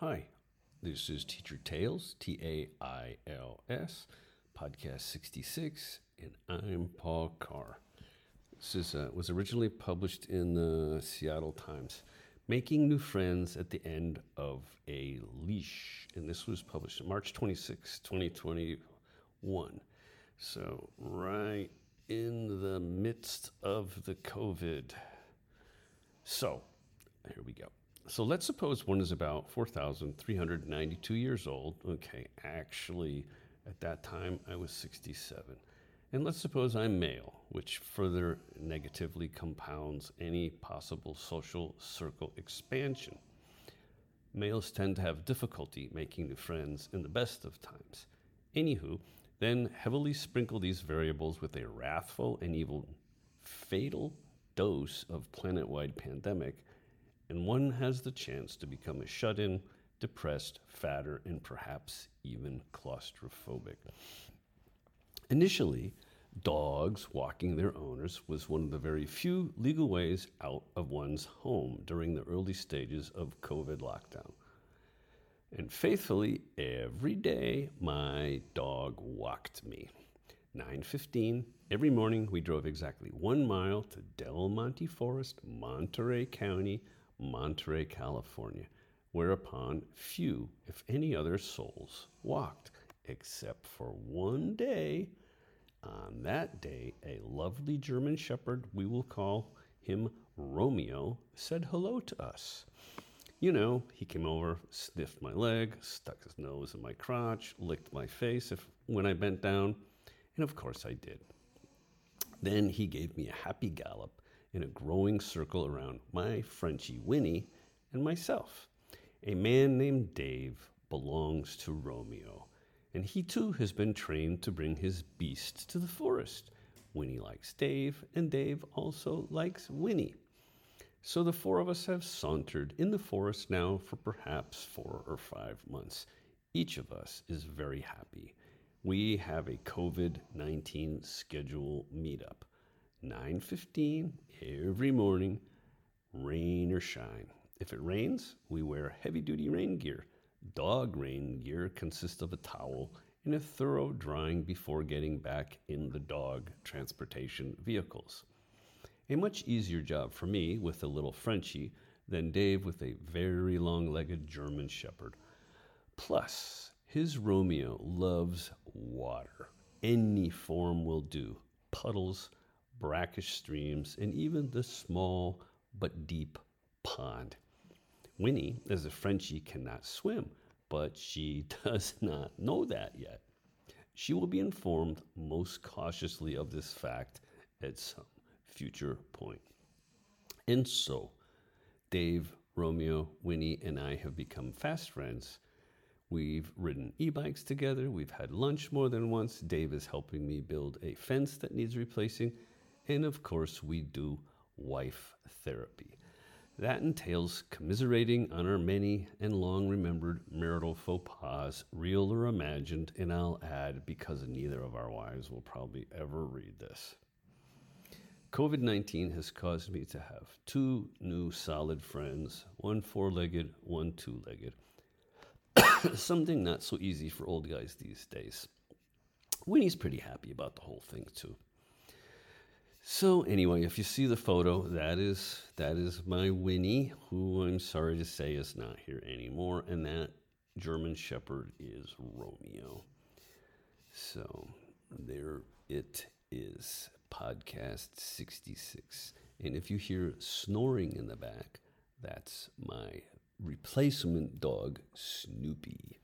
Hi, this is Teacher Tails, T A I L S, podcast 66, and I'm Paul Carr. This is, uh, was originally published in the Seattle Times. Making New Friends at the End of a Leash. And this was published March 26, 2021. So, right in the midst of the COVID. So, here we go. So let's suppose one is about 4,392 years old. Okay, actually, at that time I was 67. And let's suppose I'm male, which further negatively compounds any possible social circle expansion. Males tend to have difficulty making new friends in the best of times. Anywho, then heavily sprinkle these variables with a wrathful and even fatal dose of planet wide pandemic and one has the chance to become a shut in, depressed, fatter, and perhaps even claustrophobic. Initially, dogs walking their owners was one of the very few legal ways out of one's home during the early stages of COVID lockdown. And faithfully, every day, my dog walked me. 9:15 every morning we drove exactly 1 mile to Del Monte Forest, Monterey County, Monterey, California, whereupon few, if any other souls walked, except for one day. On that day, a lovely German shepherd, we will call him Romeo, said hello to us. You know, he came over, sniffed my leg, stuck his nose in my crotch, licked my face if, when I bent down, and of course I did. Then he gave me a happy gallop in a growing circle around my Frenchie Winnie and myself. A man named Dave belongs to Romeo, and he too has been trained to bring his beast to the forest. Winnie likes Dave, and Dave also likes Winnie. So the four of us have sauntered in the forest now for perhaps four or five months. Each of us is very happy. We have a COVID 19 schedule meetup. 9:15 every morning, rain or shine. If it rains, we wear heavy-duty rain gear. Dog rain gear consists of a towel and a thorough drying before getting back in the dog transportation vehicles. A much easier job for me with a little Frenchie than Dave with a very long legged German Shepherd. Plus, his Romeo loves water. Any form will do puddles, brackish streams, and even the small but deep pond. Winnie, as a Frenchie, cannot swim, but she does not know that yet. She will be informed most cautiously of this fact at some future point. And so, Dave, Romeo, Winnie, and I have become fast friends. We've ridden e bikes together. We've had lunch more than once. Dave is helping me build a fence that needs replacing. And of course, we do wife therapy. That entails commiserating on our many and long remembered marital faux pas, real or imagined, and I'll add because neither of our wives will probably ever read this. COVID 19 has caused me to have two new solid friends, one four legged, one two legged. Something not so easy for old guys these days. Winnie's pretty happy about the whole thing, too. So anyway, if you see the photo, that is that is my Winnie, who I'm sorry to say is not here anymore, and that German Shepherd is Romeo. So there it is, podcast 66. And if you hear snoring in the back, that's my replacement dog, Snoopy.